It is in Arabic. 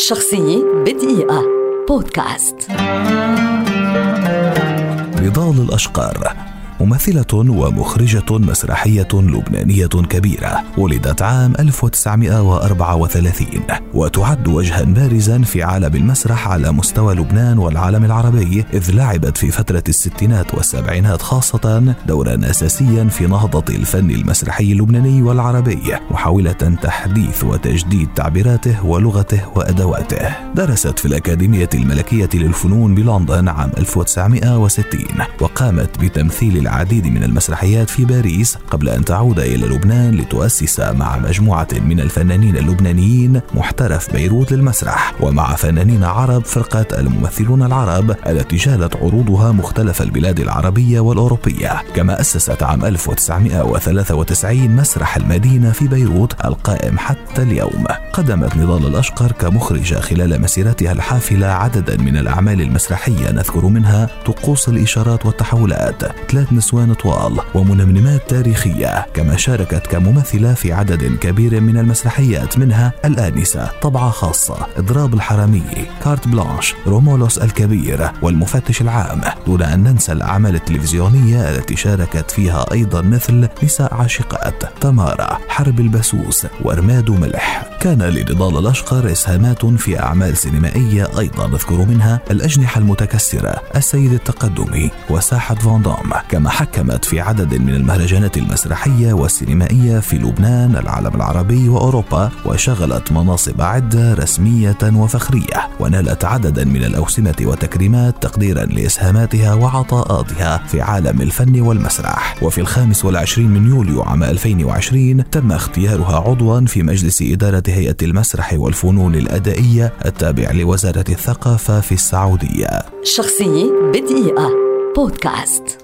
شخصية بدقيقة. بودكاست. نضال الأشقر. ممثلة ومخرجة مسرحية لبنانية كبيرة ولدت عام 1934 وتعد وجها بارزا في عالم المسرح على مستوى لبنان والعالم العربي إذ لعبت في فترة الستينات والسبعينات خاصة دورا أساسيا في نهضة الفن المسرحي اللبناني والعربي محاولة تحديث وتجديد تعبيراته ولغته وأدواته. درست في الأكاديمية الملكية للفنون بلندن عام 1960 وقامت بتمثيل العديد من المسرحيات في باريس قبل أن تعود إلى لبنان لتؤسس مع مجموعة من الفنانين اللبنانيين محترف بيروت للمسرح. ومع فنانين عرب فرقة الممثلون العرب التي جالت عروضها مختلف البلاد العربية والأوروبية. كما أسست عام 1993 مسرح المدينة في بيروت القائم حتى اليوم. قدمت نضال الأشقر كمخرجة خلال مسيرتها الحافلة عددا من الأعمال المسرحية نذكر منها طقوس الإشارات والتحولات. ثلاث نسوان طوال ومنمنمات تاريخية كما شاركت كممثلة في عدد كبير من المسرحيات منها الآنسة طبعة خاصة إضراب الحرامي كارت بلانش رومولوس الكبير والمفتش العام. دون أن ننسى الأعمال التلفزيونية التي شاركت فيها أيضا مثل نساء عاشقات تمارا حرب البسوس ورماد وملح. كان لنضال الأشقر إسهامات في أعمال سينمائية أيضا نذكر منها الأجنحة المتكسرة السيد التقدمي وساحة فاندام كما حكمت في عدد من المهرجانات المسرحية والسينمائية في لبنان العالم العربي وأوروبا وشغلت مناصب عدة رسمية وفخرية ونالت عددا من الأوسمة وتكريمات تقديرا لإسهاماتها وعطاءاتها في عالم الفن والمسرح. وفي الخامس والعشرين من يوليو عام 2020 تم اختيارها عضوا في مجلس إدارة هيئة المسرح والفنون الأدائية التابع لوزارة الثقافة في السعودية. شخصية بدقيقة. بودكاست.